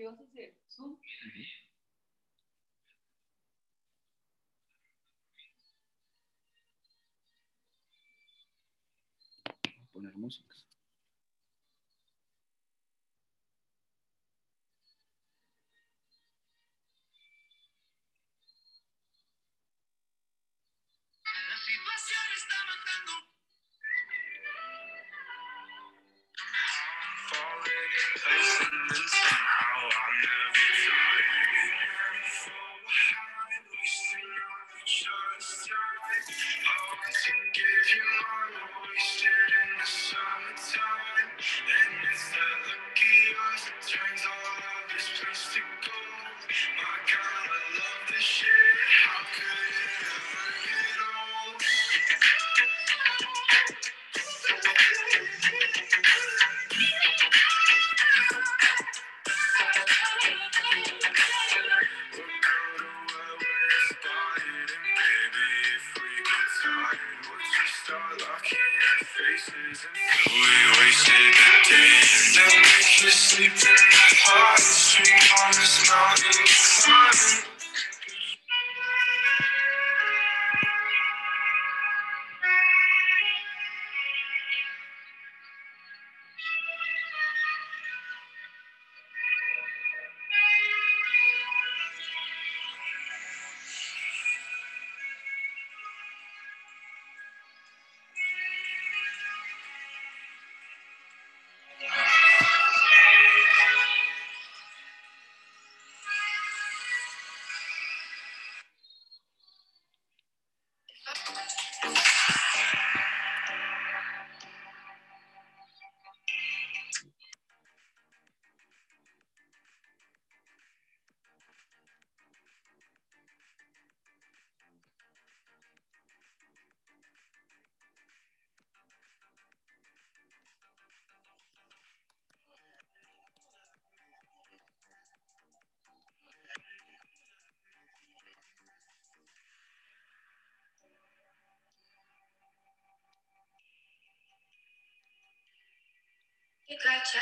¿Qué vas a hacer? Zoom. Uh a poner música. Gotcha.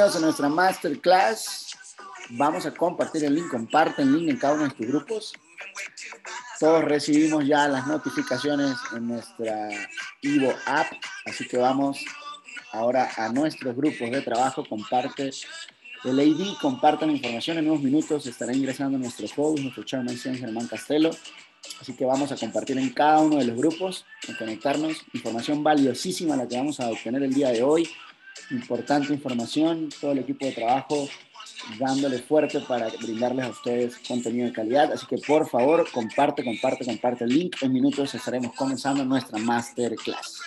bienvenidos a nuestra masterclass. Vamos a compartir el link, comparte el link en cada uno de tus grupos. Todos recibimos ya las notificaciones en nuestra Ivo app, así que vamos ahora a nuestros grupos de trabajo, comparte el ID, compartan información. En unos minutos, estará ingresando nuestro host, nuestro chairman Germán Castelo, así que vamos a compartir en cada uno de los grupos, a conectarnos, información valiosísima la que vamos a obtener el día de hoy, Importante información, todo el equipo de trabajo dándole fuerte para brindarles a ustedes contenido de calidad. Así que por favor, comparte, comparte, comparte el link. En minutos estaremos comenzando nuestra masterclass.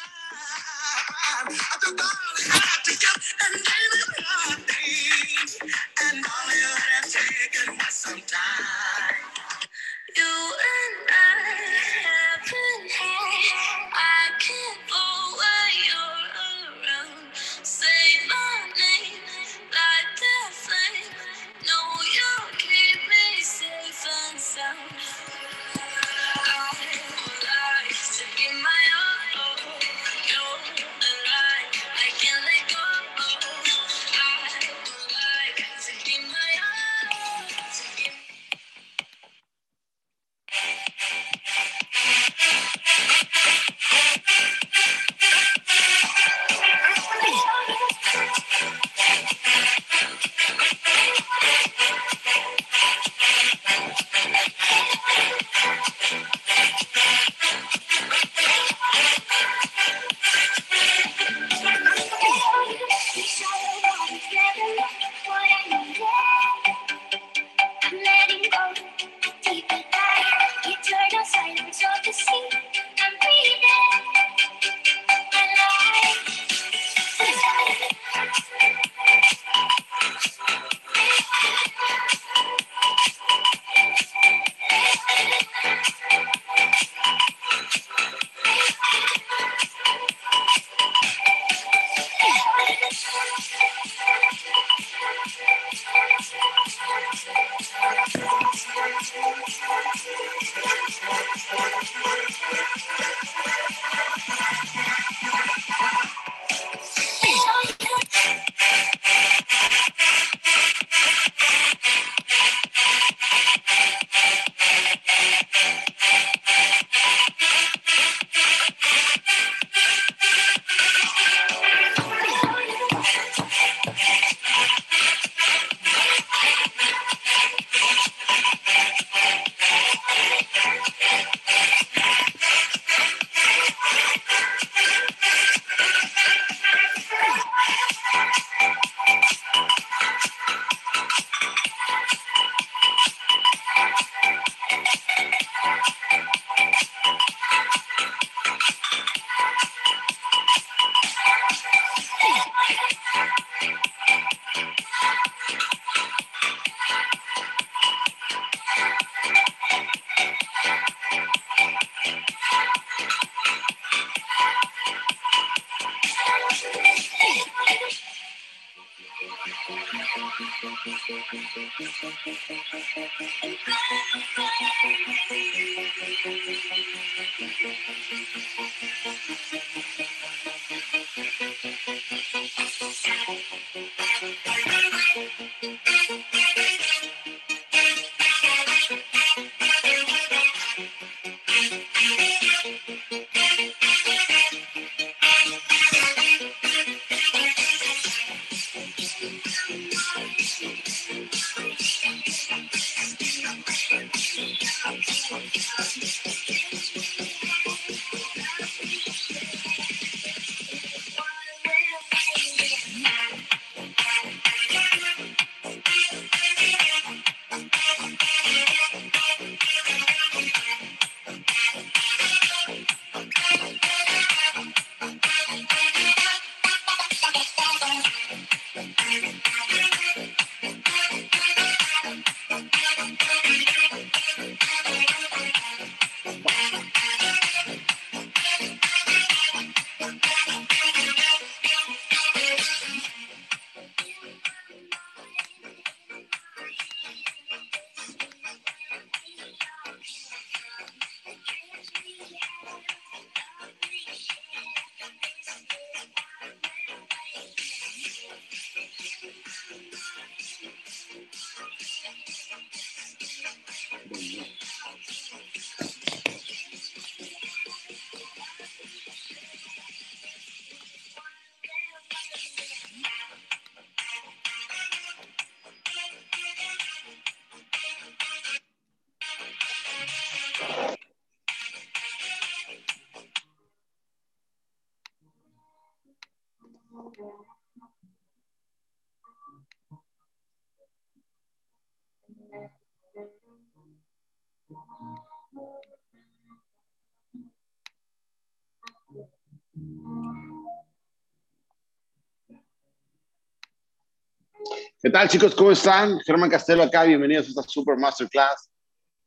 ¿Qué tal, chicos? ¿Cómo están? Germán Castelo acá, bienvenidos a esta Super Masterclass.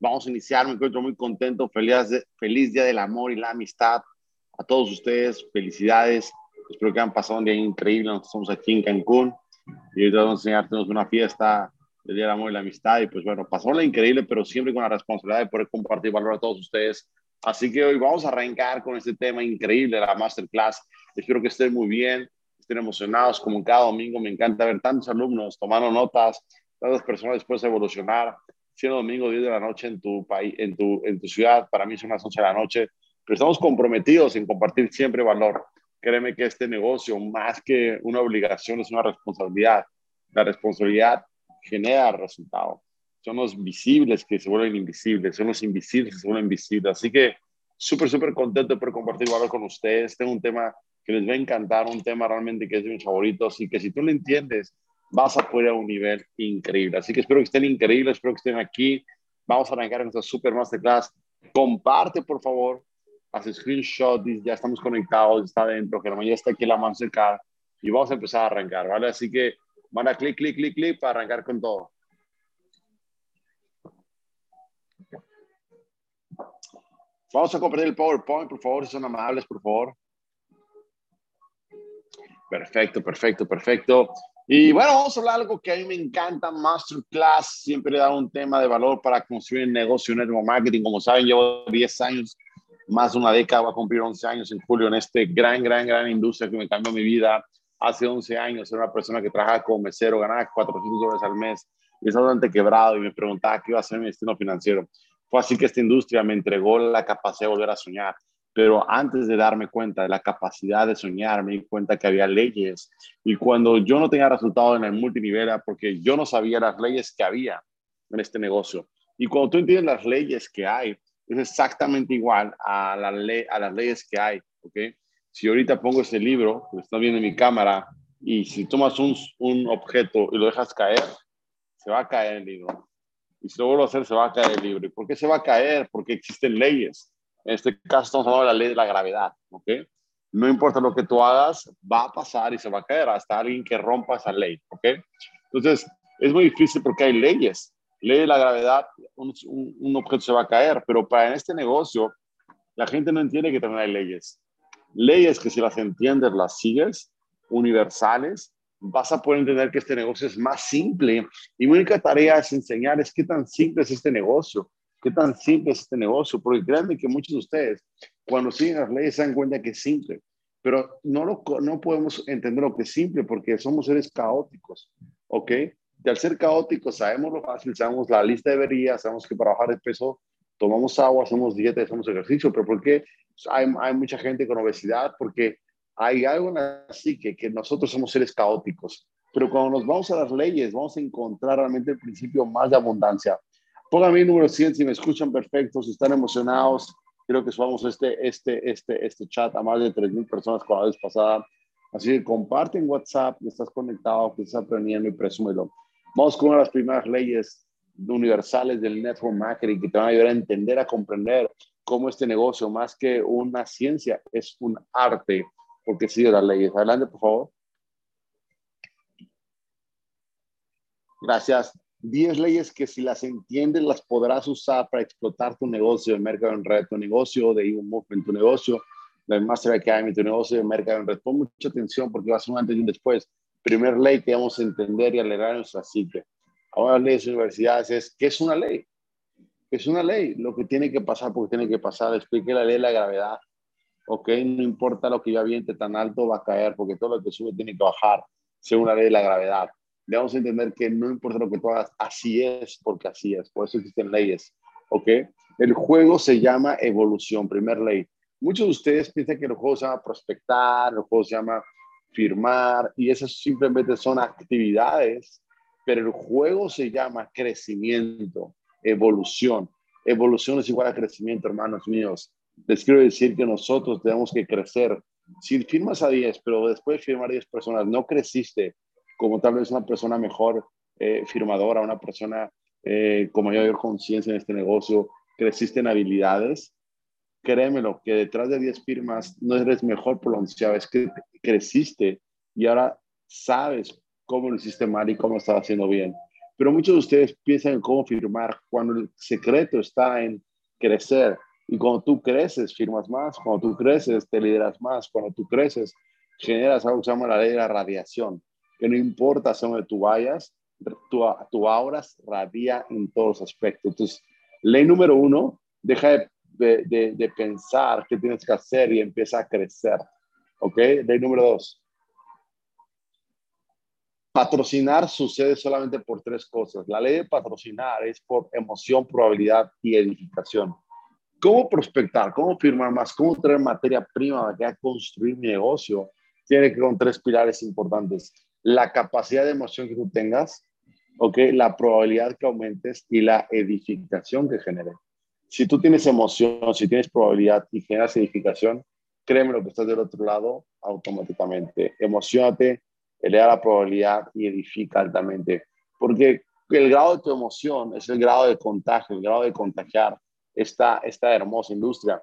Vamos a iniciar, me encuentro muy contento, feliz, feliz Día del Amor y la Amistad. A todos ustedes, felicidades. Espero que hayan pasado un día increíble. Estamos aquí en Cancún y ahorita vamos a enseñarnos una fiesta del Día del Amor y la Amistad. Y pues bueno, pasó la increíble, pero siempre con la responsabilidad de poder compartir valor a todos ustedes. Así que hoy vamos a arrancar con este tema increíble de la Masterclass. Espero que estén muy bien, estén emocionados como cada domingo. Me encanta ver tantos alumnos tomando notas, tantas personas dispuestas a evolucionar. Siendo domingo 10 de la noche en tu país, en tu, en tu ciudad, para mí son las 11 de la noche, pero estamos comprometidos en compartir siempre valor. Créeme que este negocio, más que una obligación, es una responsabilidad. La responsabilidad genera resultado. Son los visibles que se vuelven invisibles, son los invisibles que se vuelven visibles. Así que súper, súper contento por compartir valor con ustedes. Tengo un tema que les va a encantar, un tema realmente que es de mis favoritos y que si tú lo entiendes, vas a poder a un nivel increíble. Así que espero que estén increíbles, espero que estén aquí. Vamos a arrancar en esta Super Masterclass. Comparte, por favor. Haz screenshot, ya estamos conectados, está dentro, Germán ya está aquí en la Mastercard y vamos a empezar a arrancar, ¿vale? Así que van a clic, clic, clic, clic para arrancar con todo. Vamos a compartir el PowerPoint, por favor, si son amables, por favor. Perfecto, perfecto, perfecto. Y bueno, vamos a hablar algo que a mí me encanta, Masterclass. Siempre da un tema de valor para construir un negocio, network marketing. Como saben, llevo 10 años, más de una década, voy a cumplir 11 años en julio en este gran, gran, gran industria que me cambió mi vida. Hace 11 años era una persona que trabajaba como mesero, ganaba 400 dólares al mes y estaba bastante quebrado y me preguntaba qué iba a ser mi destino financiero. Fue así que esta industria me entregó la capacidad de volver a soñar. Pero antes de darme cuenta de la capacidad de soñar, me di cuenta que había leyes. Y cuando yo no tenía resultados en el multinivel, era porque yo no sabía las leyes que había en este negocio. Y cuando tú entiendes las leyes que hay, es exactamente igual a, la ley, a las leyes que hay. ¿ok? Si ahorita pongo este libro, que está viendo en mi cámara, y si tomas un, un objeto y lo dejas caer, se va a caer el libro. Y si lo vuelvo a hacer, se va a caer el libro. ¿Y por qué se va a caer? Porque existen leyes. En este caso estamos hablando de la ley de la gravedad, ¿ok? No importa lo que tú hagas, va a pasar y se va a caer hasta alguien que rompa esa ley, ¿ok? Entonces, es muy difícil porque hay leyes. Ley de la gravedad, un, un, objeto se va a caer, pero para en este negocio, la gente no entiende que también hay leyes. Leyes que si las entiendes, las sigues, universales, vas a poder entender que este negocio es más simple. Y mi única tarea es enseñar es qué tan simple es este negocio qué tan simple es este negocio, porque créanme que muchos de ustedes, cuando siguen las leyes, se dan cuenta que es simple, pero no, lo, no podemos entender lo que es simple porque somos seres caóticos, ¿ok? Y al ser caóticos, sabemos lo fácil, sabemos la lista de verías, sabemos que para bajar de peso tomamos agua, hacemos dieta, hacemos ejercicio, pero ¿por qué hay, hay mucha gente con obesidad? Porque hay algo en la psique que nosotros somos seres caóticos, pero cuando nos vamos a las leyes, vamos a encontrar realmente el principio más de abundancia. Pónganme número 100 si me escuchan perfecto, si están emocionados. Quiero que subamos este, este, este, este chat a más de 3.000 personas con la vez pasada. Así que comparte en WhatsApp, estás conectado, que estás aprendiendo y presúmelo. Vamos con una de las primeras leyes universales del network marketing que te van a ayudar a entender, a comprender cómo este negocio, más que una ciencia, es un arte, porque sigue las leyes. Adelante, por favor. Gracias. 10 leyes que si las entiendes las podrás usar para explotar tu negocio de mercado en red, tu negocio de Even Movement, tu negocio de Master Academy, tu negocio de mercado en red. Pon mucha atención porque va a ser un antes y un después. Primer ley que vamos a entender y alegrar en nuestra psique. Ahora las leyes de universidades es, ¿qué es una ley? ¿Qué es una ley? Lo que tiene que pasar porque tiene que pasar. Explique la ley de la gravedad. ¿Ok? No importa lo que yo aviente tan alto, va a caer porque todo lo que sube tiene que bajar según la ley de la gravedad debemos entender que no importa lo que tú hagas, así es porque así es. Por eso existen leyes. ¿Ok? El juego se llama evolución, primer ley. Muchos de ustedes piensan que el juego se llama prospectar, el juego se llama firmar, y esas simplemente son actividades, pero el juego se llama crecimiento, evolución. Evolución es igual a crecimiento, hermanos míos. Les quiero decir que nosotros tenemos que crecer. Si firmas a 10, pero después de firmar a 10 personas no creciste, como tal vez una persona mejor eh, firmadora, una persona eh, con mayor conciencia en este negocio, creciste en habilidades, créemelo, que detrás de 10 firmas no eres mejor por la onceava, es que creciste y ahora sabes cómo lo hiciste mal y cómo estás haciendo bien. Pero muchos de ustedes piensan en cómo firmar cuando el secreto está en crecer. Y cuando tú creces, firmas más. Cuando tú creces, te lideras más. Cuando tú creces, generas algo que se la ley de la radiación, que no importa hacia tú vayas, tu, tu aura radia en todos los aspectos. Entonces, ley número uno, deja de, de, de, pensar qué tienes que hacer y empieza a crecer. ¿Ok? Ley número dos. Patrocinar sucede solamente por tres cosas. La ley de patrocinar es por emoción, probabilidad y edificación. ¿Cómo prospectar? ¿Cómo firmar más? ¿Cómo traer materia prima para construir mi negocio? Tiene que con tres pilares importantes. La capacidad de emoción que tú tengas, ¿ok? La probabilidad que aumentes y la edificación que genere. Si tú tienes emoción, si tienes probabilidad y generas edificación, créeme lo que estás del otro lado automáticamente. Emocionate, eleva la probabilidad y edifica altamente. Porque el grado de tu emoción es el grado de contagio, el grado de contagiar esta, esta hermosa industria.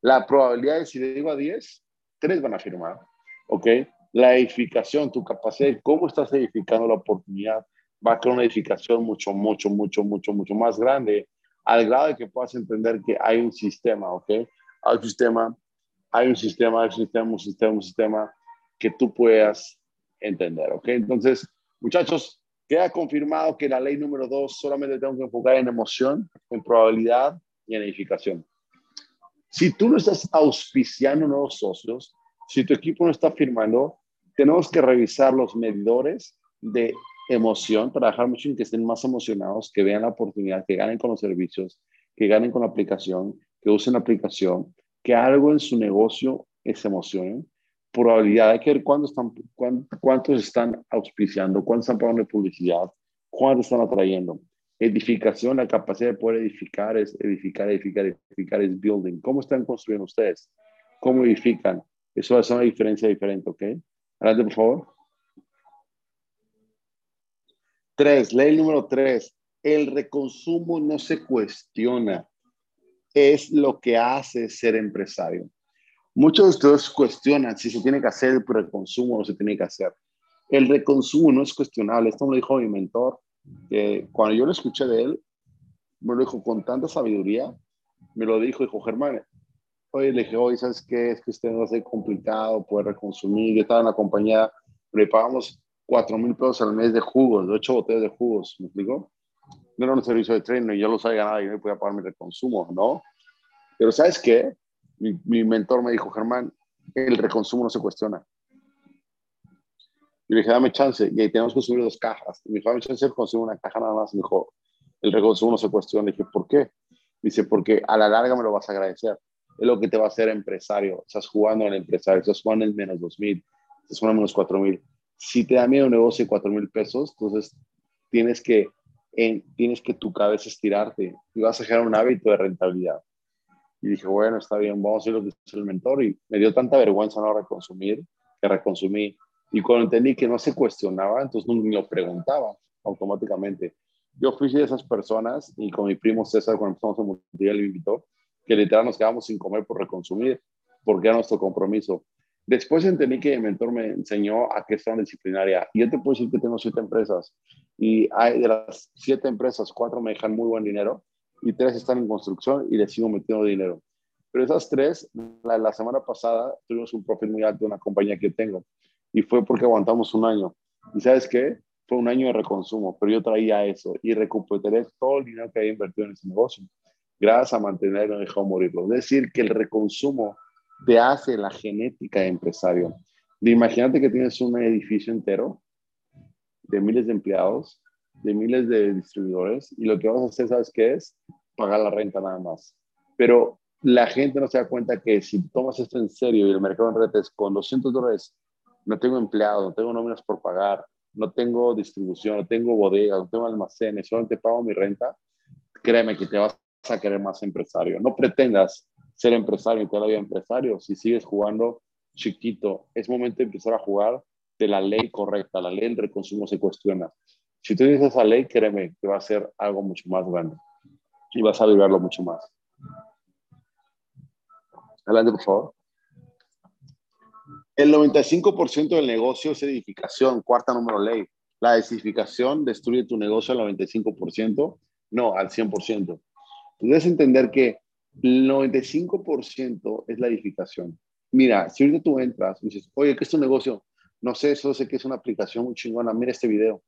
La probabilidad es, si digo a 10, 3 van a firmar. ¿Ok? La edificación, tu capacidad cómo estás edificando la oportunidad, va a crear una edificación mucho, mucho, mucho, mucho, mucho más grande, al grado de que puedas entender que hay un sistema, ¿ok? Hay un sistema, hay un sistema, hay un sistema, un sistema, un sistema que tú puedas entender, ¿ok? Entonces, muchachos, queda confirmado que la ley número dos solamente tengo que enfocar en emoción, en probabilidad y en edificación. Si tú no estás auspiciando nuevos socios, si tu equipo no está firmando, tenemos que revisar los medidores de emoción, trabajar mucho en que estén más emocionados, que vean la oportunidad, que ganen con los servicios, que ganen con la aplicación, que usen la aplicación, que algo en su negocio es emoción. Probabilidad, hay que ver cuántos están, cuántos están auspiciando, cuántos están pagando publicidad, cuántos están atrayendo. Edificación, la capacidad de poder edificar es edificar, edificar, edificar es building. ¿Cómo están construyendo ustedes? ¿Cómo edifican? Eso hace una diferencia diferente, ¿ok? Adelante, por favor. Tres, ley número tres. El reconsumo no se cuestiona. Es lo que hace ser empresario. Muchos de ustedes cuestionan si se tiene que hacer el reconsumo o no se tiene que hacer. El reconsumo no es cuestionable. Esto me lo dijo mi mentor que cuando yo lo escuché de él, me lo dijo con tanta sabiduría, me lo dijo, dijo, Germán, oye, le dije, oye, ¿sabes qué? Es que usted no hace complicado poder reconsumir. Yo estaba en la compañía, le pagamos 4 mil pesos al mes de jugos, de 8 botellas de jugos, ¿me explico? No era un servicio de tren y yo lo sabía nada y no podía pagar mi reconsumo, ¿no? Pero ¿sabes qué? Mi, mi mentor me dijo, Germán, el reconsumo no se cuestiona. Y le dije, dame chance. Y ahí tenemos que subir dos cajas. Y me dijo, dame chance de conseguir una caja nada más. Me dijo, el reconsumo no se cuestiona. Le dije, ¿por qué? Dice, porque a la larga me lo vas a agradecer. Es lo que te va a hacer empresario. Estás jugando el empresario, estás jugando en menos dos mil, estás jugando en menos cuatro mil. Si te da miedo un negocio de cuatro mil pesos, entonces tienes que, en, tienes que tu cabeza estirarte y vas a generar un hábito de rentabilidad. Y dije, bueno, está bien, vamos a hacer lo que dice el mentor. Y me dio tanta vergüenza no reconsumir que reconsumí y cuando entendí que no se cuestionaba, entonces no me lo preguntaba automáticamente. Yo fui de esas personas y con mi primo César, cuando empezamos a multiplicar, le invitó, que literal nos quedamos sin comer por reconsumir, porque era nuestro compromiso. Después entendí que mi mentor me enseñó a una disciplinaria. Y yo te puedo decir que tengo siete empresas y hay, de las siete empresas, cuatro me dejan muy buen dinero y tres están en construcción y les sigo metiendo dinero. Pero esas tres, la, la semana pasada tuvimos un profit muy alto de una compañía que tengo y fue porque aguantamos un año. ¿Y sabes qué? Fue un año de reconsumo, pero yo traía eso y recuperé todo el dinero que había invertido en ese negocio, gracias a mantenerlo y dejado morirlo. Es decir, que el reconsumo te hace la genética de empresario. imagínate que tienes un edificio entero de miles de empleados, de miles de distribuidores, y lo que vas a hacer, ¿sabes qué es? Pagar la renta nada más. Pero la gente no se da cuenta que si tomas esto en serio y el mercado en redes con 200 dólares no tengo empleados, no tengo nóminas por pagar, no tengo distribución, no tengo bodegas, no tengo almacenes, solamente pago mi renta, créeme que te vas a querer más empresario. No pretendas ser empresario y toda la vida empresario si sigues jugando chiquito. Es momento de empezar a jugar de la ley correcta. La ley del reconsumo se cuestiona. Si tú dices esa ley, créeme que va a ser algo mucho más grande y vas a vivirlo mucho más. Adelante, por favor. El 95% del negocio es edificación, cuarta número ley. La desificación destruye tu negocio al 95%, no, al 100%. Debes entender que el 95% es la edificación. Mira, si ahorita tú entras y dices, oye, ¿qué es tu negocio? No sé, solo sé que es una aplicación muy chingona, mira este video.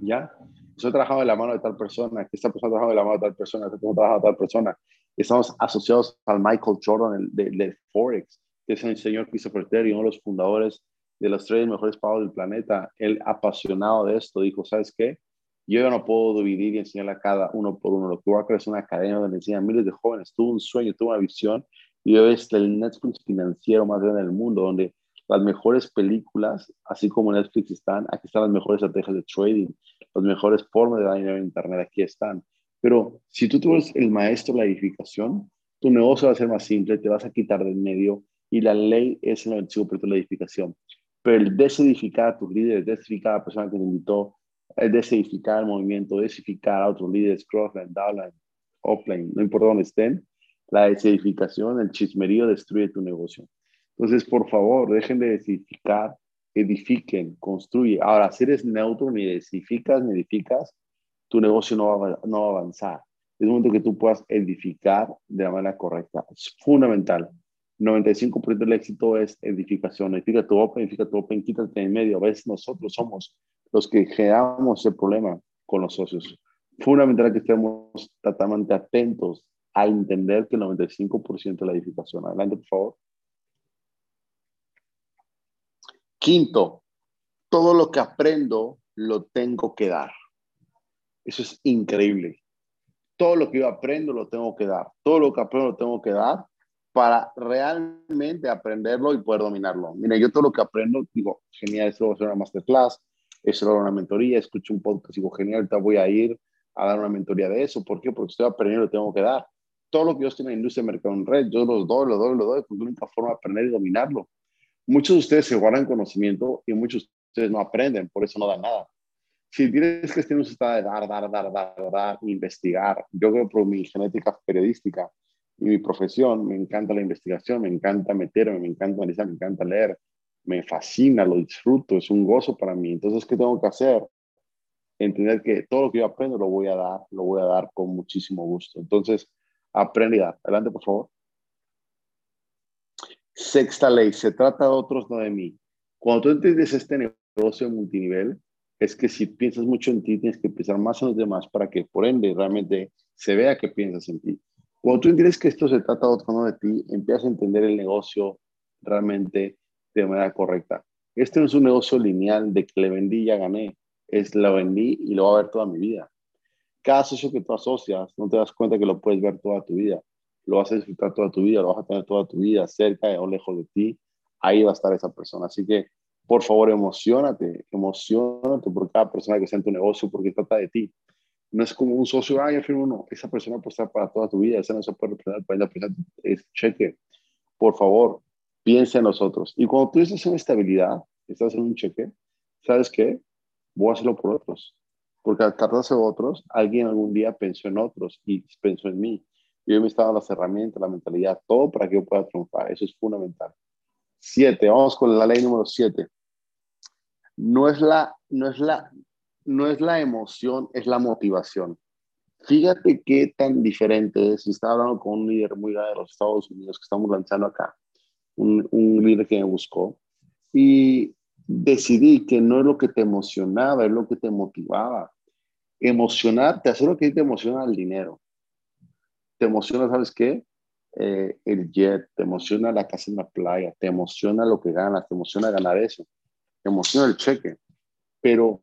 ¿Ya? Yo he trabajado de la mano de tal persona, que esta persona ha trabajado de la mano de tal persona, esta persona ha trabajado tal persona. Estamos asociados al Michael Jordan el, de, de Forex, que es el señor Christopher Terry, uno de los fundadores de los tres mejores pagos del planeta. Él, apasionado de esto, dijo, ¿sabes qué? Yo no puedo dividir y enseñar a cada uno por uno. Lo que voy a crear es una academia donde enseñan a miles de jóvenes. Tuve un sueño, tuve una visión y hoy es el Netflix financiero más grande del mundo, donde las mejores películas, así como Netflix están, aquí están las mejores estrategias de trading, las mejores formas de dar dinero en Internet, aquí están. Pero si tú, tú eres el maestro de la edificación, tu negocio va a ser más simple, te vas a quitar del medio y la ley es el 95% de la edificación. Pero el desedificar a tus líderes, desedificar a la persona que te invitó, desedificar el movimiento, desedificar a otros líderes, crossline, downline, offline, no importa dónde estén, la desedificación, el chismerío destruye tu negocio. Entonces, por favor, dejen de edificar, edifiquen, construye. Ahora, si eres neutro, ni edificas, ni edificas, tu negocio no va, no va a avanzar. Es momento que tú puedas edificar de la manera correcta. Es fundamental. 95% del éxito es edificación. Edifica tu Open, edifica tu Open, quítate en medio. A veces nosotros somos los que generamos el problema con los socios. Fundamental que estemos totalmente atentos a entender que el 95% de la edificación. Adelante, por favor. Quinto, todo lo que aprendo lo tengo que dar. Eso es increíble. Todo lo que yo aprendo lo tengo que dar. Todo lo que aprendo lo tengo que dar para realmente aprenderlo y poder dominarlo. Mira, yo todo lo que aprendo, digo, genial, esto va a ser una masterclass, a ser una mentoría, escucho un podcast, digo, genial, ahorita voy a ir a dar una mentoría de eso. ¿Por qué? Porque estoy aprendiendo, lo tengo que dar. Todo lo que yo estoy en la industria de mercado en red, yo lo doy, lo doy, lo doy, porque la única forma de aprender y dominarlo muchos de ustedes se guardan conocimiento y muchos de ustedes no aprenden, por eso no dan nada. Si tienes que en un estado de dar, dar, dar, dar, dar, investigar, yo creo por mi genética periodística y mi profesión, me encanta la investigación, me encanta meterme, me encanta analizar, me encanta leer, me fascina, lo disfruto, es un gozo para mí. Entonces, ¿qué tengo que hacer? Entender que todo lo que yo aprendo lo voy a dar, lo voy a dar con muchísimo gusto. Entonces, aprende y dar. Adelante, por favor. Sexta ley, se trata de otros, no de mí. Cuando tú entiendes este negocio multinivel, es que si piensas mucho en ti, tienes que pensar más en los demás para que, por ende, realmente se vea que piensas en ti. Cuando tú entiendes que esto se trata de otro, no de ti, empiezas a entender el negocio realmente de manera correcta. Este no es un negocio lineal de que le vendí y ya gané. Es la vendí y lo voy a ver toda mi vida. Cada socio que tú asocias, no te das cuenta que lo puedes ver toda tu vida lo vas a disfrutar toda tu vida, lo vas a tener toda tu vida cerca o lejos de ti, ahí va a estar esa persona. Así que, por favor, emocionate, emocionate por cada persona que está en tu negocio, porque trata de ti. No es como un socio, ah, ya firmo uno, esa persona puede estar para toda tu vida, esa no se puede representar para la persona, es cheque. Por favor, piensa en nosotros. Y cuando tú estás en estabilidad, estás en un cheque, ¿sabes qué? Voy a hacerlo por otros. Porque al tratarse de otros, alguien algún día pensó en otros y pensó en mí. Yo me estado las herramientas, la mentalidad, todo para que yo pueda triunfar. Eso es fundamental. Siete, vamos con la ley número siete. No es la, no es la, no es la emoción, es la motivación. Fíjate qué tan diferente es. Estaba hablando con un líder muy grande de los Estados Unidos que estamos lanzando acá, un, un líder que me buscó, y decidí que no es lo que te emocionaba, es lo que te motivaba. Emocionarte, hacer lo que te emociona el dinero te emociona, ¿sabes qué? Eh, el jet, te emociona la casa en la playa, te emociona lo que ganas, te emociona ganar eso, te emociona el cheque. Pero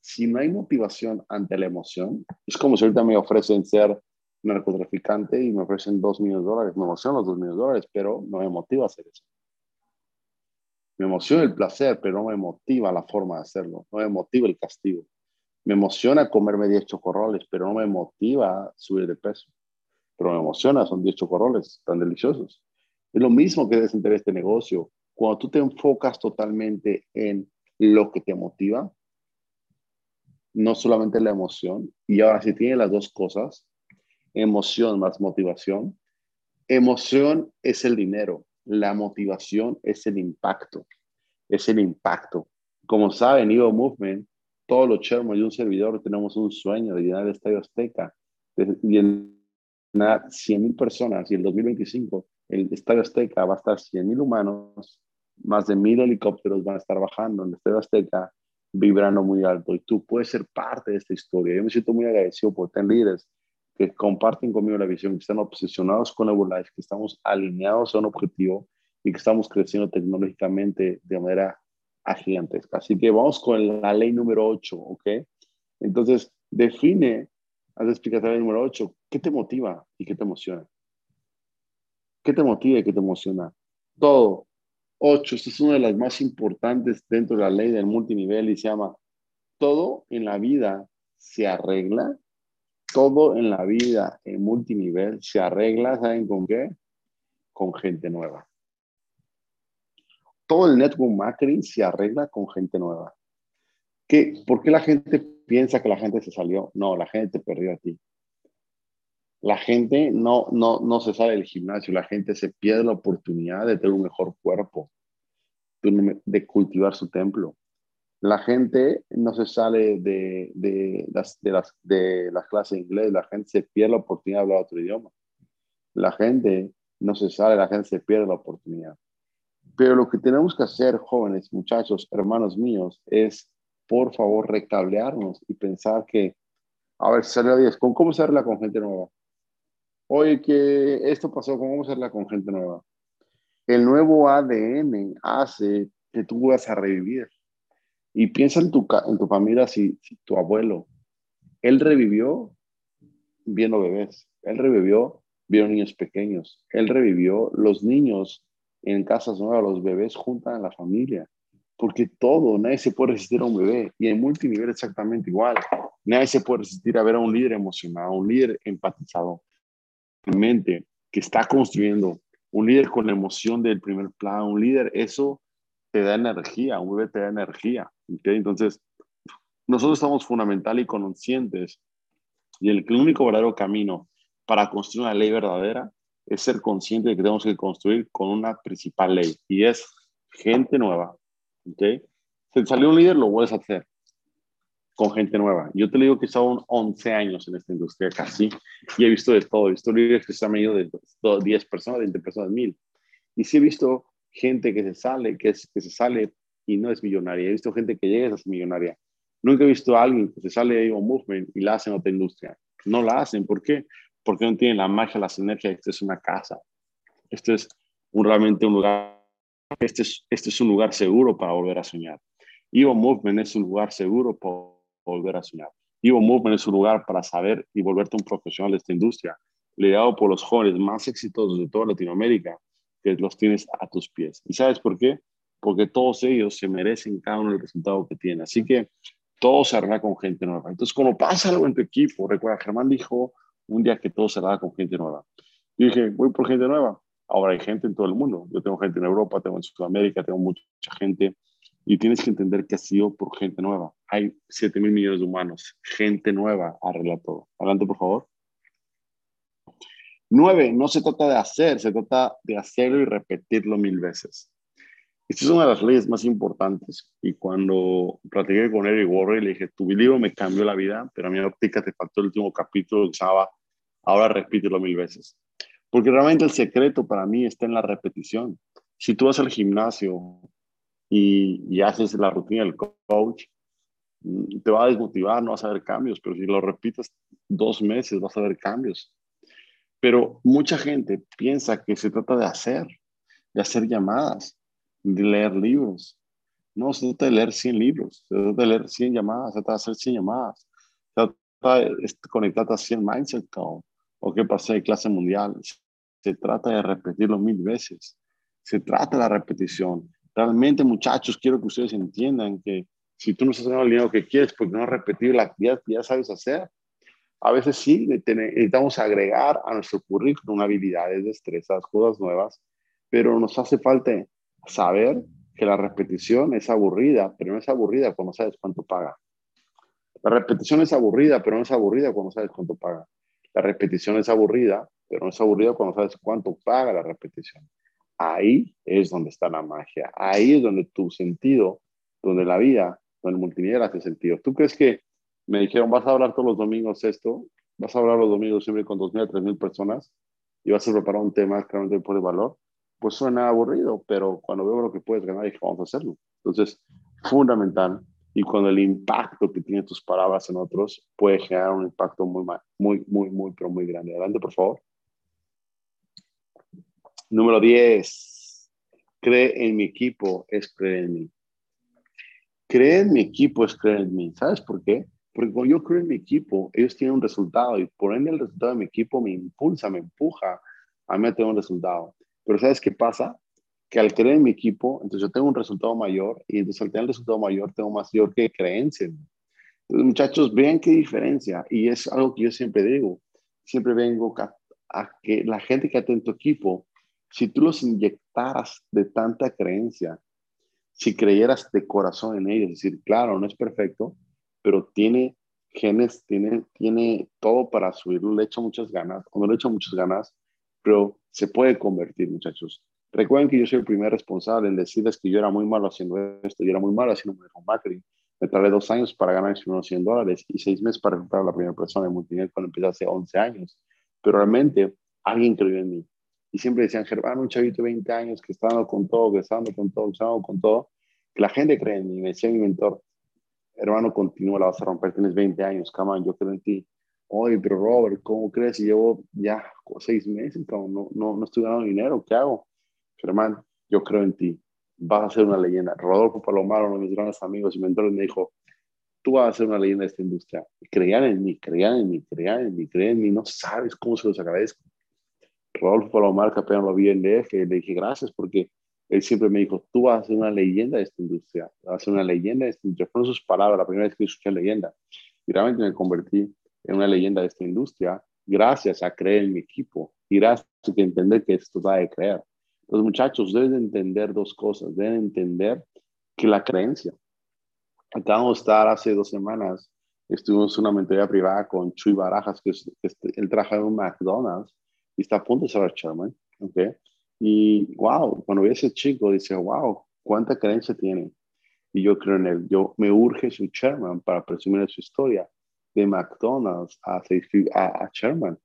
si no hay motivación ante la emoción, es como si ahorita me ofrecen ser narcotraficante y me ofrecen dos millones de dólares. Me emocionan los dos millones de dólares, pero no me motiva a hacer eso. Me emociona el placer, pero no me motiva la forma de hacerlo. No me motiva el castigo. Me emociona comerme 10 chocorroles, pero no me motiva subir de peso pero me emociona, son 10 chocorroles tan deliciosos. Es lo mismo que debes entender este negocio. Cuando tú te enfocas totalmente en lo que te motiva, no solamente la emoción, y ahora si tienes las dos cosas, emoción más motivación, emoción es el dinero, la motivación es el impacto, es el impacto. Como saben, Evo Movement, todos los Sherman y un servidor tenemos un sueño de llenar el Estadio Azteca, de llenar 100 mil personas y en 2025 el Estadio Azteca va a estar 100 mil humanos, más de mil helicópteros van a estar bajando en el Estadio Azteca, vibrando muy alto y tú puedes ser parte de esta historia. Yo me siento muy agradecido por tener líderes que comparten conmigo la visión, que están obsesionados con Life, que estamos alineados a un objetivo y que estamos creciendo tecnológicamente de manera gigantesca. Así que vamos con la ley número 8, ¿ok? Entonces, define, haz explicar la ley número 8, ¿qué te motiva y qué te emociona? ¿Qué te motiva y qué te emociona? Todo. 8, esta es una de las más importantes dentro de la ley del multinivel y se llama, todo en la vida se arregla, todo en la vida en multinivel se arregla, ¿saben con qué? Con gente nueva todo el network marketing se arregla con gente nueva. ¿Qué, ¿Por qué la gente piensa que la gente se salió? No, la gente te perdió a ti. La gente no, no, no se sale del gimnasio, la gente se pierde la oportunidad de tener un mejor cuerpo, de cultivar su templo. La gente no se sale de, de, las, de, las, de las clases de inglés, la gente se pierde la oportunidad de hablar otro idioma. La gente no se sale, la gente se pierde la oportunidad. Pero lo que tenemos que hacer, jóvenes, muchachos, hermanos míos, es, por favor, recablearnos y pensar que, a ver, sale a 10, ¿con cómo hacerla con gente nueva? Oye, que esto pasó, ¿cómo hacerla con gente nueva? El nuevo ADN hace que tú vas a revivir. Y piensa en tu, en tu familia, si, si tu abuelo, él revivió viendo bebés, él revivió viendo niños pequeños, él revivió los niños en casas nuevas, los bebés juntan a la familia, porque todo, nadie se puede resistir a un bebé, y en multinivel exactamente igual, nadie se puede resistir a ver a un líder emocionado, un líder empatizado, mente, que está construyendo, un líder con la emoción del primer plan, un líder, eso te da energía, un bebé te da energía, entonces nosotros estamos fundamental y conscientes, y el único verdadero camino para construir una ley verdadera es ser consciente de que tenemos que construir con una principal ley y es gente nueva. ¿okay? Si salió un líder, lo puedes hacer con gente nueva. Yo te digo que son 11 años en esta industria casi y he visto de todo. He visto líderes que se han medido de 10 personas, 20 personas, 1000. Y sí he visto gente que se sale, que, que se sale y no es millonaria. He visto gente que llega a ser millonaria. Nunca he visto a alguien que se sale de un movement y la hace en otra industria. No la hacen. ¿Por qué? porque no tienen la magia, la sinergia. Este es una casa. Este es un, realmente un lugar. Este es, este es un lugar seguro para volver a soñar. Evo Movement es un lugar seguro para volver a soñar. Evo Movement es un lugar para saber y volverte un profesional de esta industria, liderado por los jóvenes más exitosos de toda Latinoamérica, que los tienes a tus pies. ¿Y sabes por qué? Porque todos ellos se merecen cada uno el resultado que tienen. Así que todo se arregla con gente nueva. Entonces, cuando pasa algo en tu equipo, recuerda, Germán dijo un día que todo se da con gente nueva. Y dije, voy por gente nueva. Ahora hay gente en todo el mundo. Yo tengo gente en Europa, tengo en Sudamérica, tengo mucha gente. Y tienes que entender que ha sido por gente nueva. Hay 7 mil millones de humanos. Gente nueva arregla todo. Adelante, por favor. Nueve, no se trata de hacer, se trata de hacerlo y repetirlo mil veces. Esta es una de las leyes más importantes. Y cuando platiqué con Eric Warren, le dije, tu libro me cambió la vida, pero a mi óptica te faltó el último capítulo que estaba, ahora repítelo mil veces. Porque realmente el secreto para mí está en la repetición. Si tú vas al gimnasio y, y haces la rutina del coach, mm, te va a desmotivar, no vas a ver cambios, pero si lo repites dos meses vas a ver cambios. Pero mucha gente piensa que se trata de hacer, de hacer llamadas, de leer libros. No se trata de leer 100 libros, se trata de leer 100 llamadas, se trata de hacer 100 llamadas, se trata de conectarte a 100 mindset call o qué pasé de clase mundial. Se trata de repetirlo mil veces. Se trata de la repetición. Realmente, muchachos, quiero que ustedes entiendan que si tú no estás haciendo el dinero que quieres, porque no has repetido la actividad que ya sabes hacer, a veces sí necesitamos agregar a nuestro currículum habilidades, destrezas, cosas nuevas, pero nos hace falta saber que la repetición es aburrida, pero no es aburrida cuando sabes cuánto paga. La repetición es aburrida, pero no es aburrida cuando sabes cuánto paga. La repetición es aburrida, pero no es aburrida cuando sabes cuánto paga la repetición. Ahí es donde está la magia. Ahí es donde tu sentido, donde la vida con el multinivel hace sentido. ¿Tú crees que me dijeron, vas a hablar todos los domingos esto? ¿Vas a hablar los domingos siempre con 2.000 a 3.000 personas? ¿Y vas a preparar un tema que realmente de valor? Pues suena aburrido, pero cuando veo lo que puedes ganar, dije, vamos a hacerlo. Entonces, fundamental. Y cuando el impacto que tienen tus palabras en otros puede generar un impacto muy, muy, muy, muy, pero muy grande. Adelante, por favor. Número 10. Cree en mi equipo, es creer en mí. Creer en mi equipo es creer en mí. ¿Sabes por qué? Porque cuando yo creo en mi equipo, ellos tienen un resultado y por ende el resultado de mi equipo me impulsa, me empuja a mí a tener un resultado. Pero ¿sabes qué pasa? Que al creer en mi equipo, entonces yo tengo un resultado mayor y entonces al tener el resultado mayor tengo más mayor que creencia. Entonces, muchachos, vean qué diferencia. Y es algo que yo siempre digo. Siempre vengo a, que la gente que está en tu equipo, si tú los inyectaras de tanta creencia, si creyeras de corazón en ellos, es decir, claro, no es perfecto, pero tiene genes, tiene, tiene todo para subirlo, le echa muchas ganas, o no le echa muchas ganas, pero se puede convertir, muchachos. Recuerden que yo soy el primer responsable en decirles que yo era muy malo haciendo esto, yo era muy malo haciendo marketing. Me tardé dos años para ganar unos 100 dólares y seis meses para comprar a la primera persona en multinivel cuando empecé hace 11 años. Pero realmente alguien creyó en mí. Y siempre decían, Germán, un chavito de 20 años que está dando con todo, que está dando con todo, que está dando con todo, que la gente cree en mí. Me decía mi mentor, hermano, continúa, la vas a romper, tienes 20 años, come yo creo en ti. Oye, pero Robert, ¿cómo crees? Y llevo ya seis meses, no, no, no estoy ganando dinero, ¿qué hago? Hermano, yo creo en ti, vas a ser una leyenda. Rodolfo Palomaro, uno de mis grandes amigos y mentores, me dijo, tú vas a ser una leyenda de esta industria. Y creían en mí, creían en mí, creían en mí, creían en mí, no sabes cómo se los agradezco. Rodolfo Palomar, que apenas lo vi en DF, le dije gracias porque él siempre me dijo, tú vas a ser una leyenda de esta industria, vas a ser una leyenda de esta industria. Fueron sus palabras, la primera vez que escuché leyenda. Y realmente me convertí en una leyenda de esta industria gracias a creer en mi equipo y gracias a entender que esto va de creer. Los muchachos deben entender dos cosas. Deben entender que la creencia. Acabamos de estar hace dos semanas, estuvimos en una mentoría privada con Chuy Barajas, que, es, que él un McDonald's y está a punto de ser chairman. ¿okay? Y wow, cuando ve a ese chico, dice, wow, cuánta creencia tiene. Y yo creo en él. Yo me urge su chairman para presumir su historia de McDonald's a, a, a chairman.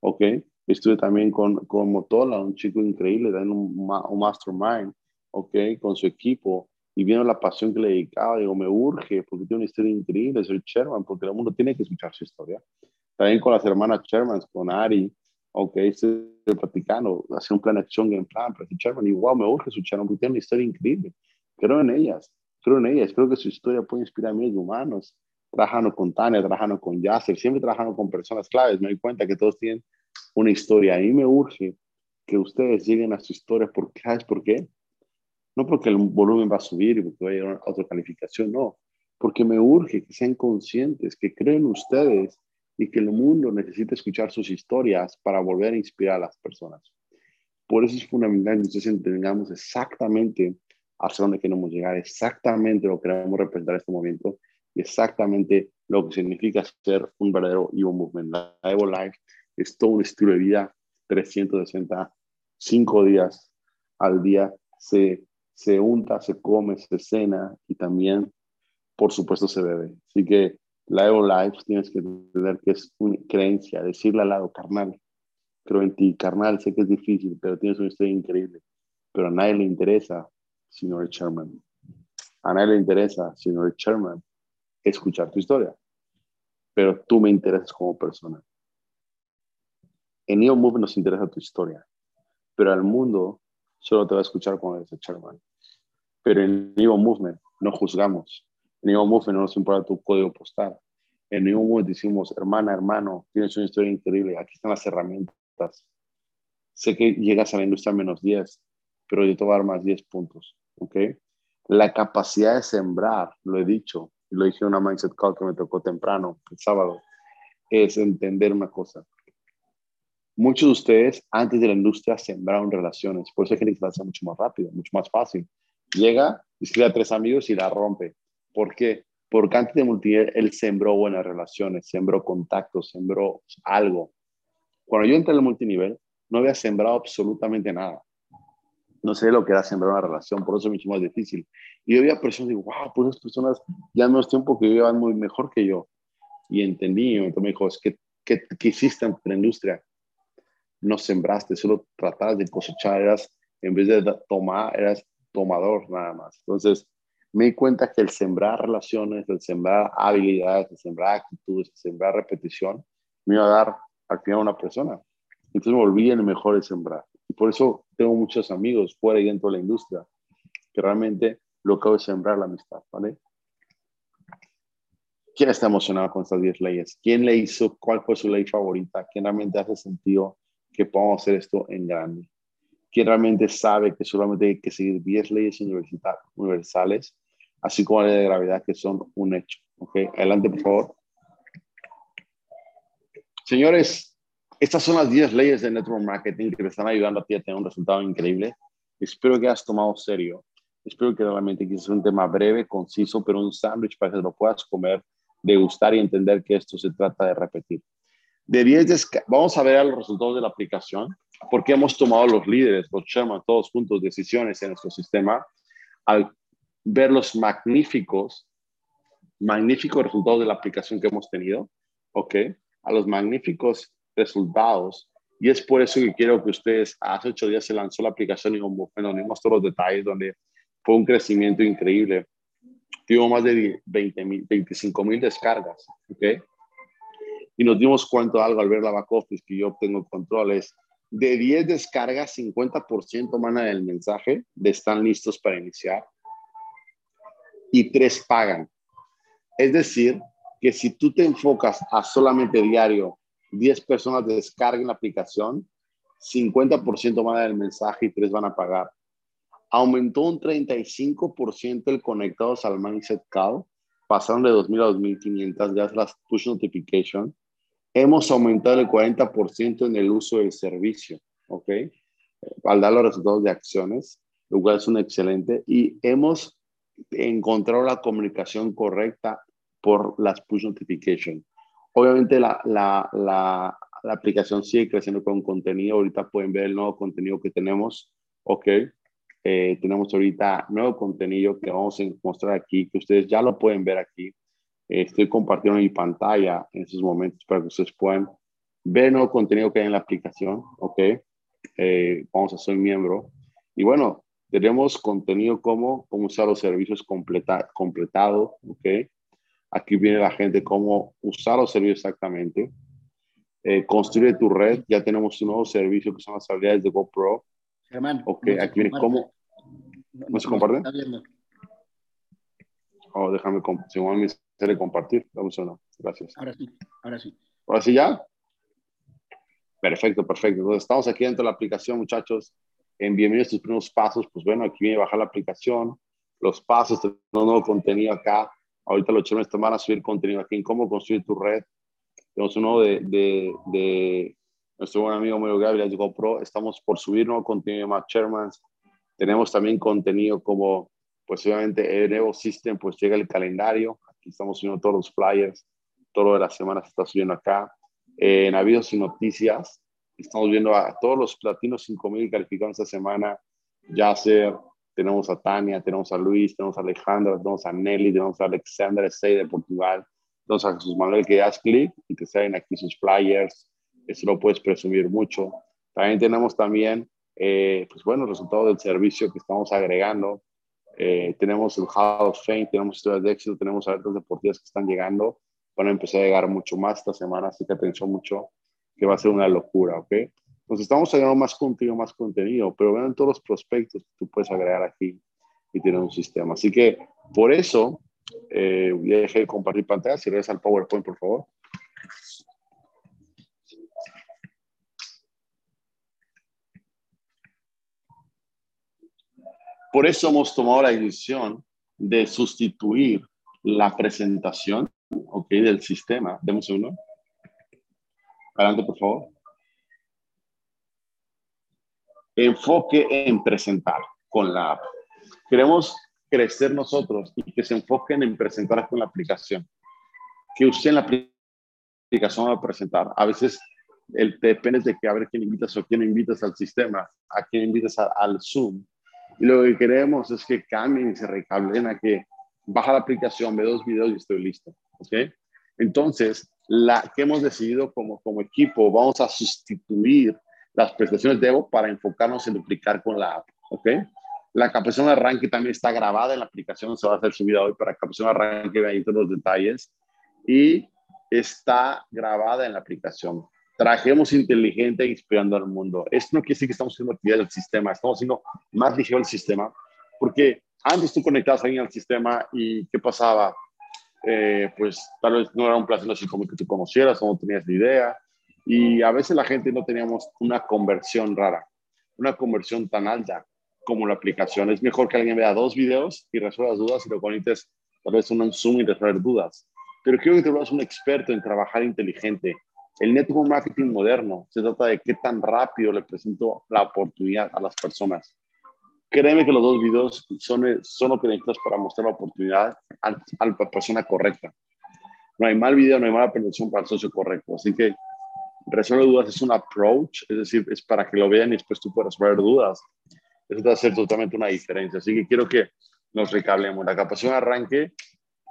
¿Ok? Estuve también con, con Motola, un chico increíble, dando un, un mastermind, ¿ok? Con su equipo y viendo la pasión que le dedicaba, digo, me urge, porque tiene una historia increíble, soy Sherman, porque el mundo tiene que escuchar su historia. También con las hermanas Shermans, con Ari, ok, estoy platicando, hacer un plan de acción, en plan, para Sherman, y wow, me urge escuchar, porque tiene una historia increíble. Creo en ellas, creo en ellas, creo que su historia puede inspirar a miles de humanos, trabajando con Tania, trabajando con Yasser, siempre trabajando con personas claves, me doy cuenta que todos tienen una historia. A mí me urge que ustedes lleguen a su historia, porque, ¿sabes por qué? No porque el volumen va a subir y porque va a llegar a otra calificación, no, porque me urge que sean conscientes, que creen ustedes y que el mundo necesita escuchar sus historias para volver a inspirar a las personas. Por eso es fundamental que nosotros entendamos exactamente hacia dónde queremos llegar, exactamente lo que queremos representar en este momento exactamente lo que significa ser un verdadero Evo Movement. La Evo Life es todo un estilo de vida 365 días al día. Se, se unta, se come, se cena y también, por supuesto, se bebe. Así que la Evo Life tienes que entender que es una creencia, decirle al lado, carnal, creo en ti, carnal, sé que es difícil, pero tienes una historia increíble. Pero a nadie le interesa, sino el chairman. A nadie le interesa, sino el chairman, escuchar tu historia. Pero tú me interesas como persona. En Neo Movement nos interesa tu historia, pero al mundo solo te va a escuchar cuando eres el chairman. Pero en Neo Movement no juzgamos. En Neo Movement no nos importa tu código postal. En Neo Movement decimos, hermana, hermano, tienes una historia increíble, aquí están las herramientas. Sé que llegas a la industria menos 10, pero yo te voy a dar más 10 puntos, ¿ok? La capacidad de sembrar, lo he dicho, lo dije en una Mindset Call que me tocó temprano, el sábado, es entender una cosa muchos de ustedes antes de la industria sembraron relaciones, por eso hay gente que hace mucho más rápido, mucho más fácil. Llega, escribe a tres amigos y la rompe. ¿Por qué? Porque antes de multinivel él sembró buenas relaciones, sembró contactos, sembró algo. Cuando yo entré al multinivel, no había sembrado absolutamente nada. No sé lo que era sembrar una relación, por eso me hizo más difícil. Y yo había personas, digo, wow, pues esas personas ya menos tiempo que llevan muy mejor que yo. Y entendí, y me dijo, es que, ¿qué, qué hiciste en la industria? No sembraste, solo tratabas de cosechar, eras, en vez de tomar, eras tomador nada más. Entonces, me di cuenta que el sembrar relaciones, el sembrar habilidades, el sembrar actitudes, el sembrar repetición, me iba a dar al final una persona. Entonces me volví el mejor de sembrar. Por eso tengo muchos amigos fuera y dentro de la industria, que realmente lo que hago es sembrar la amistad, ¿vale? ¿Quién está emocionado con estas 10 leyes? ¿Quién le hizo? ¿Cuál fue su ley favorita? ¿Quién realmente hace sentido que podamos hacer esto en grande? ¿Quién realmente sabe que solamente hay que seguir 10 leyes universales, así como la ley de gravedad, que son un hecho? ¿Ok? Adelante, por favor. Señores, estas son las 10 leyes de network marketing que te están ayudando a ti a tener un resultado increíble. Espero que hayas tomado serio. Espero que realmente quizás un tema breve, conciso, pero un sándwich para que lo puedas comer, degustar y entender que esto se trata de repetir. De 10 desca- vamos a ver a los resultados de la aplicación, porque hemos tomado los líderes, los chairman, todos juntos decisiones en nuestro sistema, al ver los magníficos, magníficos resultados de la aplicación que hemos tenido, ¿ok? A los magníficos resultados. Y es por eso que quiero que ustedes, hace ocho días se lanzó la aplicación y como, bueno, dimos todos los detalles donde fue un crecimiento increíble. Tuvo más de 20 mil, 25 mil descargas, ¿ok? Y nos dimos cuenta algo al ver la back office que yo tengo controles. De 10 descargas, 50% mana del mensaje de están listos para iniciar y 3 pagan. Es decir, que si tú te enfocas a solamente diario 10 personas descarguen la aplicación, 50% van a dar el mensaje y 3 van a pagar. Aumentó un 35% el conectados al Mindset Call, pasaron de 2.000 a 2.500 gracias a las push notification. Hemos aumentado el 40% en el uso del servicio, ¿ok? Al dar los resultados de acciones, lo cual es un excelente. Y hemos encontrado la comunicación correcta por las push notification. Obviamente la, la, la, la, aplicación sigue creciendo con contenido. Ahorita pueden ver el nuevo contenido que tenemos. Ok. Eh, tenemos ahorita nuevo contenido que vamos a mostrar aquí, que ustedes ya lo pueden ver aquí. Eh, estoy compartiendo mi pantalla en estos momentos para que ustedes puedan ver el nuevo contenido que hay en la aplicación. Ok. Eh, vamos a ser miembro. Y bueno, tenemos contenido como cómo usar los servicios completa, completados. Ok Aquí viene la gente cómo usar los servicios exactamente. Eh, construye tu red. Ya tenemos un nuevo servicio que son las habilidades de GoPro. Germán. Ok, no aquí viene cómo. ¿No, no se comparte? Oh, déjame, si me compartir. Vamos a no. Gracias. Ahora sí, ahora sí. ¿Ahora sí ya? Perfecto, perfecto. Entonces, estamos aquí dentro de la aplicación, muchachos. En bienvenidos a tus primeros pasos. Pues bueno, aquí viene a bajar la aplicación. Los pasos, tenemos nuevo contenido acá. Ahorita los chavales van a subir contenido aquí en cómo construir tu red. Tenemos uno de, de, de nuestro buen amigo Mario Gabriel de GoPro. Estamos por subir nuevo contenido más Chairmans. Tenemos también contenido como, pues obviamente, el nuevo System, pues llega el calendario. Aquí estamos subiendo todos los flyers. Todo lo de la semana se está subiendo acá. Eh, en Avisos y Noticias, estamos viendo a todos los platinos 5000 calificados esta semana. Ya ser tenemos a Tania, tenemos a Luis, tenemos a Alejandra, tenemos a Nelly, tenemos a Alexander Sey de Portugal, tenemos a Jesús Manuel que das clic y te salen aquí sus flyers, eso lo puedes presumir mucho. También tenemos también, eh, pues bueno, resultados del servicio que estamos agregando. Eh, tenemos el Hall of Fame, tenemos historias de éxito, tenemos alertas deportivas que están llegando, van a empezar a llegar mucho más esta semana, así que atención mucho, que va a ser una locura, ¿ok? Entonces estamos agregando más contenido, más contenido, pero vean todos los prospectos que tú puedes agregar aquí y tener un sistema. Así que por eso, eh, ya dejé de compartir pantalla. Si regresas al PowerPoint, por favor. Por eso hemos tomado la decisión de sustituir la presentación ok, del sistema. Demos uno. Adelante, por favor enfoque en presentar con la app. Queremos crecer nosotros y que se enfoquen en presentar con la aplicación. Que usen la aplicación a presentar. A veces el, depende de que a ver quién invitas o quién invitas al sistema, a quién invitas al Zoom. Y lo que queremos es que cambien y se recablen a que baja la aplicación, ve dos videos y estoy listo. ¿Ok? Entonces, la que hemos decidido como equipo, vamos a sustituir las prestaciones de Evo para enfocarnos en duplicar con la app. ¿Ok? La capacitación de arranque también está grabada en la aplicación, se va a hacer subida hoy para capacitación de arranque, vean todos los detalles. Y está grabada en la aplicación. Trajemos inteligente inspirando al mundo. Esto no quiere decir que estamos haciendo actividad del sistema, estamos haciendo más ligero el sistema, porque antes tú conectabas alguien al sistema y ¿qué pasaba? Eh, pues tal vez no era un placer así como que tú conocieras o no tenías ni idea. Y a veces la gente no teníamos una conversión rara, una conversión tan alta como la aplicación. Es mejor que alguien vea dos videos y resuelva las dudas y lo conectes tal vez un Zoom y resolver dudas. Pero quiero que te vuelvas un experto en trabajar inteligente. El network marketing moderno se trata de qué tan rápido le presento la oportunidad a las personas. Créeme que los dos videos son, son lo que necesitas para mostrar la oportunidad a, a la persona correcta. No hay mal video, no hay mala presentación para el socio correcto. Así que resolver dudas es un approach, es decir, es para que lo vean y después tú puedas resolver dudas. Eso va a hacer totalmente una diferencia. Así que quiero que nos recablemos. La capacidad de arranque,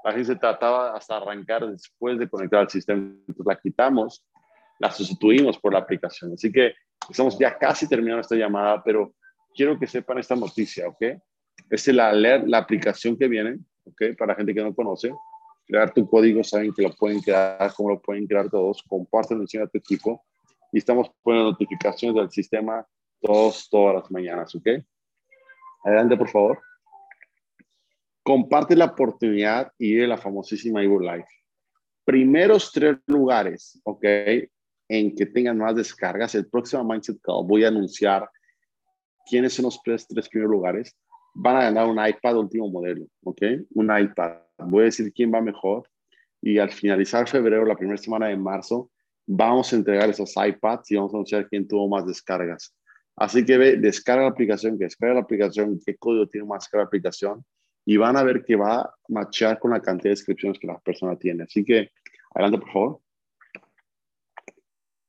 así se trataba hasta arrancar después de conectar al sistema. Entonces la quitamos, la sustituimos por la aplicación. Así que estamos ya casi terminando esta llamada, pero quiero que sepan esta noticia, ¿ok? Esta es la, la aplicación que viene, ¿ok? Para gente que no conoce. Crear tu código, saben que lo pueden crear, cómo lo pueden crear todos. Compártelo, enseña a tu equipo. Y estamos poniendo notificaciones del sistema todos, todas las mañanas, ¿ok? Adelante, por favor. Comparte la oportunidad y de la famosísima Evo Life. Primeros tres lugares, ¿ok? En que tengan más descargas. El próximo Mindset Call voy a anunciar quiénes son los tres primeros lugares. Van a ganar un iPad último modelo, ¿ok? Un iPad. Voy a decir quién va mejor. Y al finalizar febrero, la primera semana de marzo, vamos a entregar esos iPads y vamos a anunciar quién tuvo más descargas. Así que ve, descarga la aplicación, que descarga la aplicación, qué código tiene más que la aplicación y van a ver que va a machar con la cantidad de descripciones que la persona tiene. Así que, adelante, por favor.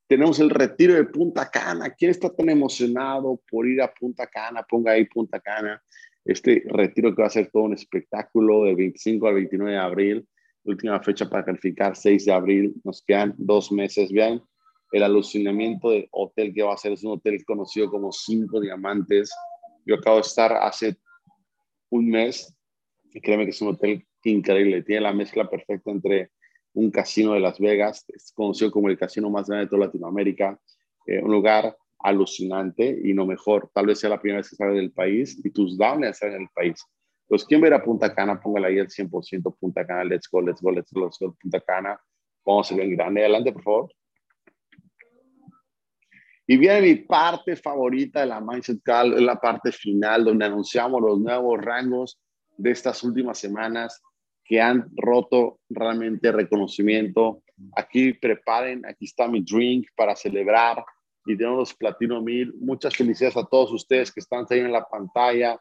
Tenemos el retiro de Punta Cana. ¿Quién está tan emocionado por ir a Punta Cana? Ponga ahí Punta Cana. Este retiro que va a ser todo un espectáculo del 25 al 29 de abril. Última fecha para calificar, 6 de abril. Nos quedan dos meses. Vean, el alucinamiento del hotel que va a ser. Es un hotel conocido como Cinco Diamantes. Yo acabo de estar hace un mes y créeme que es un hotel increíble. Tiene la mezcla perfecta entre un casino de Las Vegas, es conocido como el casino más grande de toda Latinoamérica, eh, un lugar alucinante y no mejor. Tal vez sea la primera vez que sales del país y tus downlines están en el país. Pues, ¿quién ver a Punta Cana? Póngale ahí el 100% Punta Cana. Let's go, let's go, let's go, let's go, Punta Cana. Vamos a en grande. Adelante, por favor. Y viene mi parte favorita de la Mindset Call, es la parte final donde anunciamos los nuevos rangos de estas últimas semanas que han roto realmente reconocimiento. Aquí preparen, aquí está mi drink para celebrar y tenemos los Platino 1000. Muchas felicidades a todos ustedes que están ahí en la pantalla.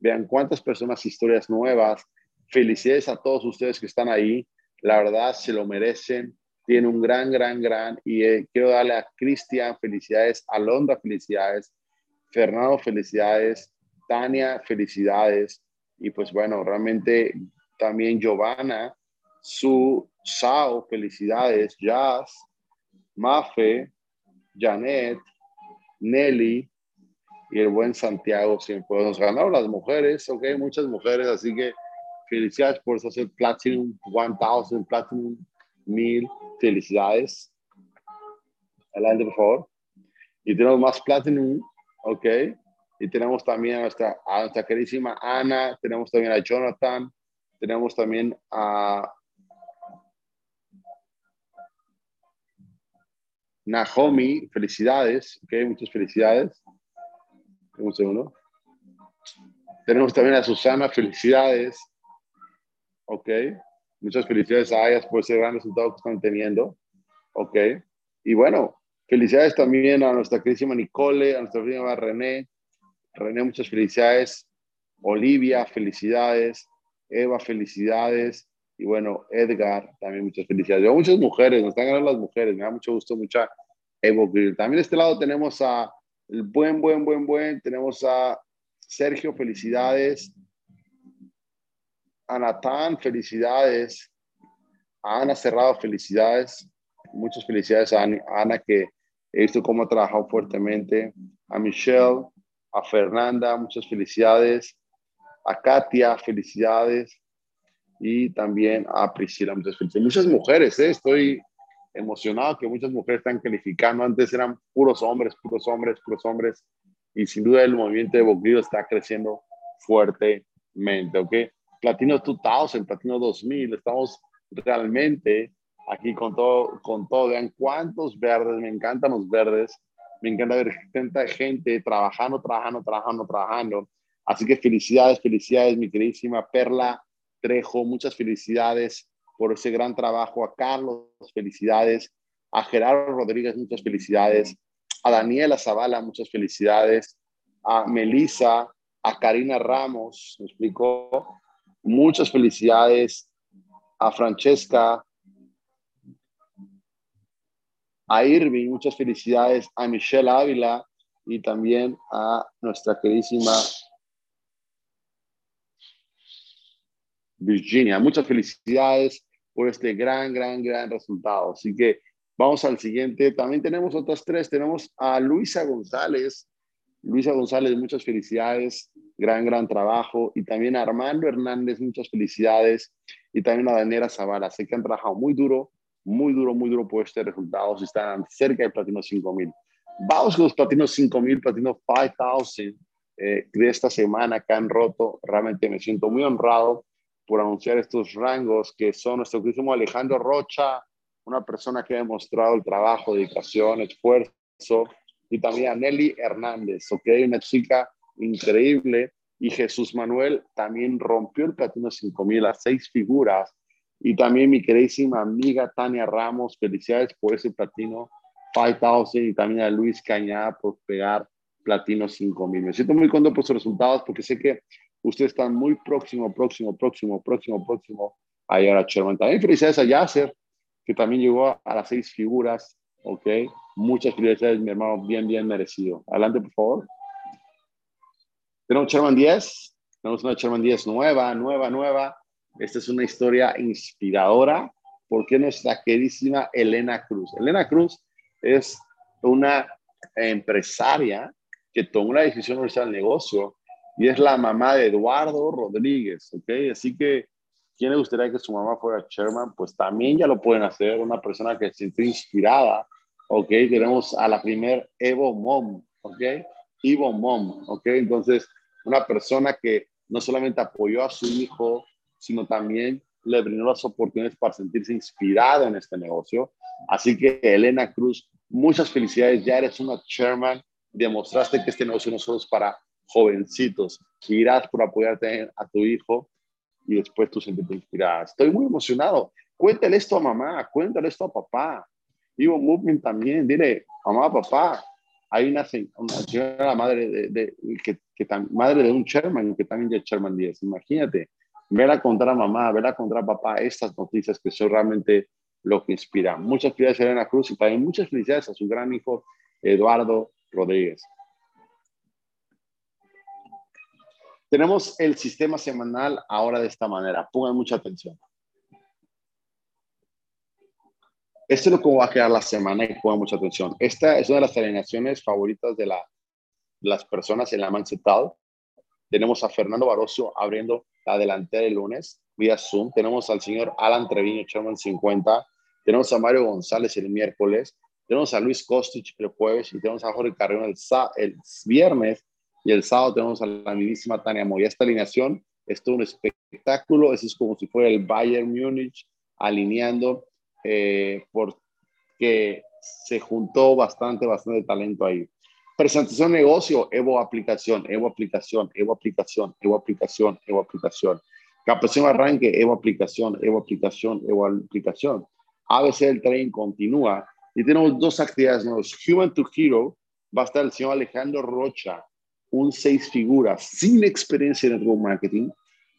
Vean cuántas personas, historias nuevas. Felicidades a todos ustedes que están ahí. La verdad, se lo merecen tiene un gran, gran, gran, y eh, quiero darle a Cristian felicidades, a Londra felicidades, Fernando felicidades, Tania felicidades, y pues bueno, realmente también Giovanna, su Sao felicidades, Jazz, Mafe, Janet, Nelly, y el buen Santiago siempre nos ganaron las mujeres, ok, muchas mujeres, así que felicidades por eso hacer Platinum 1000, Platinum 1000 felicidades. Adelante, por favor. Y tenemos más Platinum, ¿ok? Y tenemos también a nuestra, a nuestra queridísima Ana, tenemos también a Jonathan, tenemos también a Naomi, felicidades, ¿ok? Muchas felicidades. Un segundo. Tenemos también a Susana, felicidades, ¿ok? Muchas felicidades a ellas por ese gran resultado que están teniendo. Ok. Y bueno, felicidades también a nuestra queridísima Nicole, a nuestra prima René. René, muchas felicidades. Olivia, felicidades. Eva, felicidades. Y bueno, Edgar, también muchas felicidades. Veo muchas mujeres, nos están ganando las mujeres. Me da mucho gusto, mucha Evo. También de este lado tenemos a el buen, buen, buen, buen. Tenemos a Sergio, felicidades. A Natán, felicidades. A Ana Cerrado, felicidades. Muchas felicidades a Ana, que he visto cómo ha trabajado fuertemente. A Michelle, a Fernanda, muchas felicidades. A Katia, felicidades. Y también a Priscila, muchas. Muchas mujeres, ¿eh? estoy emocionado que muchas mujeres están calificando. Antes eran puros hombres, puros hombres, puros hombres. Y sin duda el movimiento de Boquillo está creciendo fuertemente, ¿ok? Platino 2000, Platino 2000, estamos realmente aquí con todo, con todo. Vean cuántos verdes, me encantan los verdes. Me encanta ver tanta gente trabajando, trabajando, trabajando, trabajando. Así que felicidades, felicidades, mi queridísima Perla Trejo. Muchas felicidades por ese gran trabajo. A Carlos, felicidades. A Gerardo Rodríguez, muchas felicidades. A Daniela Zavala, muchas felicidades. A Melissa, a Karina Ramos, me explicó. Muchas felicidades. A Francesca, a Irving, muchas felicidades. A Michelle Ávila y también a nuestra queridísima Virginia. Muchas felicidades por este gran, gran, gran resultado. Así que vamos al siguiente. También tenemos otras tres. Tenemos a Luisa González. Luisa González, muchas felicidades. Gran, gran trabajo. Y también a Armando Hernández, muchas felicidades. Y también a Daniela Zavala. Sé que han trabajado muy duro, muy duro, muy duro por este resultado. Si están cerca del Platino 5000. Vamos con los Platinos 5000, Platino 5000 eh, de esta semana que han roto. Realmente me siento muy honrado por anunciar estos rangos que son nuestro queridísimo Alejandro Rocha, una persona que ha demostrado el trabajo, dedicación, esfuerzo, y también a Nelly Hernández, ¿ok? Una chica increíble. Y Jesús Manuel también rompió el platino 5000 a seis figuras. Y también mi queridísima amiga Tania Ramos, felicidades por ese platino 5000 y también a Luis Cañada por pegar platino 5000. Me siento muy contento por sus resultados porque sé que ustedes están muy próximo, próximo, próximo, próximo, próximo a llegar a Sherman. También felicidades a Yasser, que también llegó a las seis figuras, ¿ok? Muchas felicidades, mi hermano, bien, bien merecido. Adelante, por favor. Tenemos Sherman 10, tenemos una Sherman 10 nueva, nueva, nueva. Esta es una historia inspiradora porque nuestra queridísima Elena Cruz. Elena Cruz es una empresaria que tomó una decisión de negocio y es la mamá de Eduardo Rodríguez, ¿ok? Así que, ¿quién le gustaría que su mamá fuera Sherman? Pues también ya lo pueden hacer, una persona que se siente inspirada, ¿ok? Tenemos a la primer Evo Mom, ¿ok? Evo Mom, ¿ok? Entonces, una persona que no solamente apoyó a su hijo, sino también le brindó las oportunidades para sentirse inspirada en este negocio. Así que, Elena Cruz, muchas felicidades, ya eres una Sherman, demostraste que este negocio no solo es para jovencitos. Y gracias por apoyarte a tu hijo y después tú sentirte inspirada. Estoy muy emocionado. Cuéntale esto a mamá, cuéntale esto a papá. Ivo Movement también, dile, mamá, papá, hay una, señora madre de, de que, que madre de un Sherman que también es Sherman 10. Imagínate, ver a contar a mamá, ver a contar a papá estas noticias que son realmente lo que inspira. Muchas felicidades a Elena Cruz y también muchas felicidades a su gran hijo Eduardo Rodríguez. Tenemos el sistema semanal ahora de esta manera. Pongan mucha atención. Esto es lo que va a quedar la semana y pongan mucha atención. Esta es una de las alineaciones favoritas de, la, las personas en la Mancetal. Tenemos a Fernando Barroso abriendo la delantera el lunes vía Zoom. Tenemos al señor Alan Treviño, Sherman 50. Tenemos a Mario González el miércoles. Tenemos a Luis Kostic el jueves y tenemos a Jorge Carrión el, el viernes y el sábado tenemos a la mismísima Tania Moya. Esta alineación es todo un espectáculo, eso es como si fuera el Bayern Múnich alineando, eh, porque se juntó bastante, bastante talento ahí. Presentación de negocio, Evo aplicación, Evo aplicación, Evo aplicación, Evo aplicación, Evo aplicación. Captación arranque, Evo aplicación, Evo aplicación, Evo aplicación. ABC del tren continúa y tenemos dos actividades nuevas. Human to Hero va a estar el señor Alejandro Rocha, un seis figuras sin experiencia en network marketing,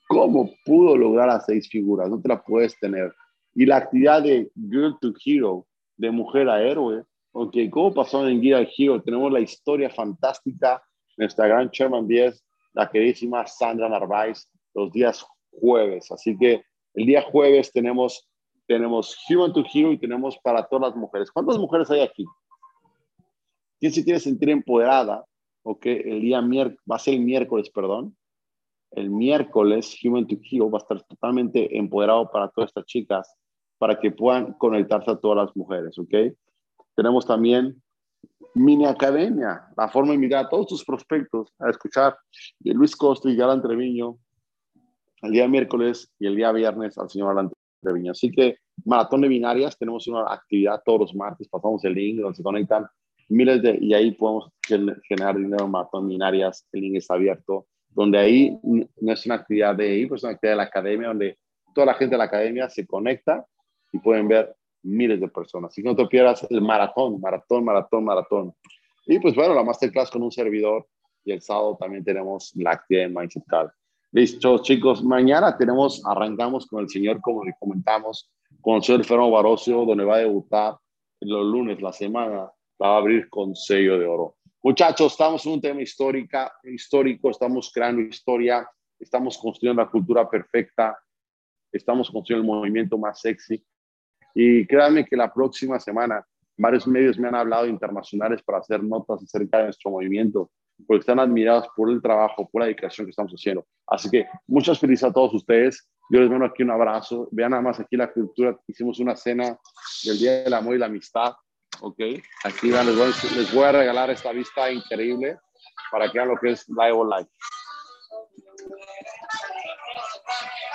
¿cómo pudo lograr las seis figuras? No te la puedes tener. Y la actividad de Girl to Hero, de mujer a héroe, ok, ¿cómo pasó en Gear Hero? Tenemos la historia fantástica, nuestra gran Sherman 10, la queridísima Sandra Narváez los días jueves. Así que el día jueves tenemos, tenemos Human to Hero y tenemos para todas las mujeres. ¿Cuántas mujeres hay aquí? ¿Quién se quiere sentir empoderada? Ok, el día miércoles, va a ser el miércoles, perdón. El miércoles Human to Hero va a estar totalmente empoderado para todas estas chicas para que puedan conectarse a todas las mujeres, ¿ok? Tenemos también Mini Academia, la forma de mirar a todos tus prospectos, a escuchar de Luis Costa y Galán Treviño el día miércoles y el día viernes al señor Galán Treviño. Así que maratón de binarias, tenemos una actividad todos los martes, pasamos el link donde se conectan miles de, y ahí podemos generar dinero en el link está abierto, donde ahí no es una actividad de ahí, pues es una actividad de la academia, donde toda la gente de la academia se conecta y pueden ver miles de personas. Que no te pierdas el maratón, maratón, maratón, maratón. Y pues bueno, la masterclass con un servidor y el sábado también tenemos la actividad de Mindset. Listo, chicos. Mañana tenemos, arrancamos con el señor, como le comentamos, con el señor Fernando Barocio, donde va a debutar los lunes, la semana, va a abrir con sello de oro. Muchachos, estamos en un tema histórica, histórico, estamos creando historia, estamos construyendo la cultura perfecta, estamos construyendo el movimiento más sexy. Y créanme que la próxima semana varios medios me han hablado internacionales para hacer notas acerca de nuestro movimiento, porque están admirados por el trabajo, por la dedicación que estamos haciendo. Así que muchas felicidades a todos ustedes. Yo les mando aquí un abrazo. Vean nada más aquí la cultura. Hicimos una cena del Día del Amor y la Amistad. Ok. Aquí vean, les, voy, les voy a regalar esta vista increíble para que vean lo que es Live or Life.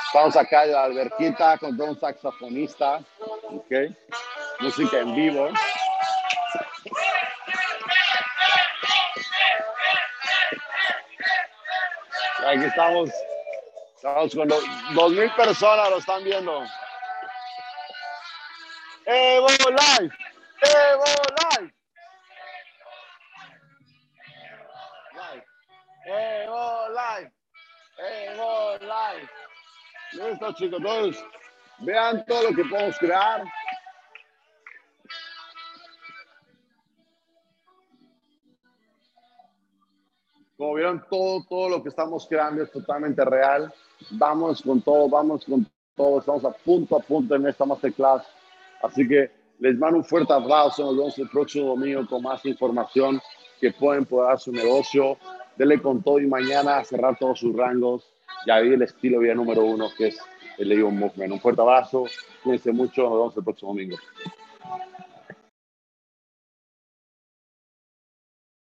Estamos acá en la alberquita con un saxofonista, ¿ok? Música en vivo. Aquí estamos, estamos con dos mil personas, lo están viendo. Evo Live, Evo Live. Live. Evo Live, Evo Live. Listo, chicos, todos vean todo lo que podemos crear. Como vieron, todo, todo lo que estamos creando es totalmente real. Vamos con todo, vamos con todo. Estamos a punto, a punto en esta masterclass. Así que les mando un fuerte abrazo. Nos vemos el próximo domingo con más información que pueden poder su negocio. Dele con todo y mañana cerrar todos sus rangos y ahí el estilo vida número uno que es el Leon Movement. Un fuerte abrazo, cuídense mucho, nos vemos el próximo domingo.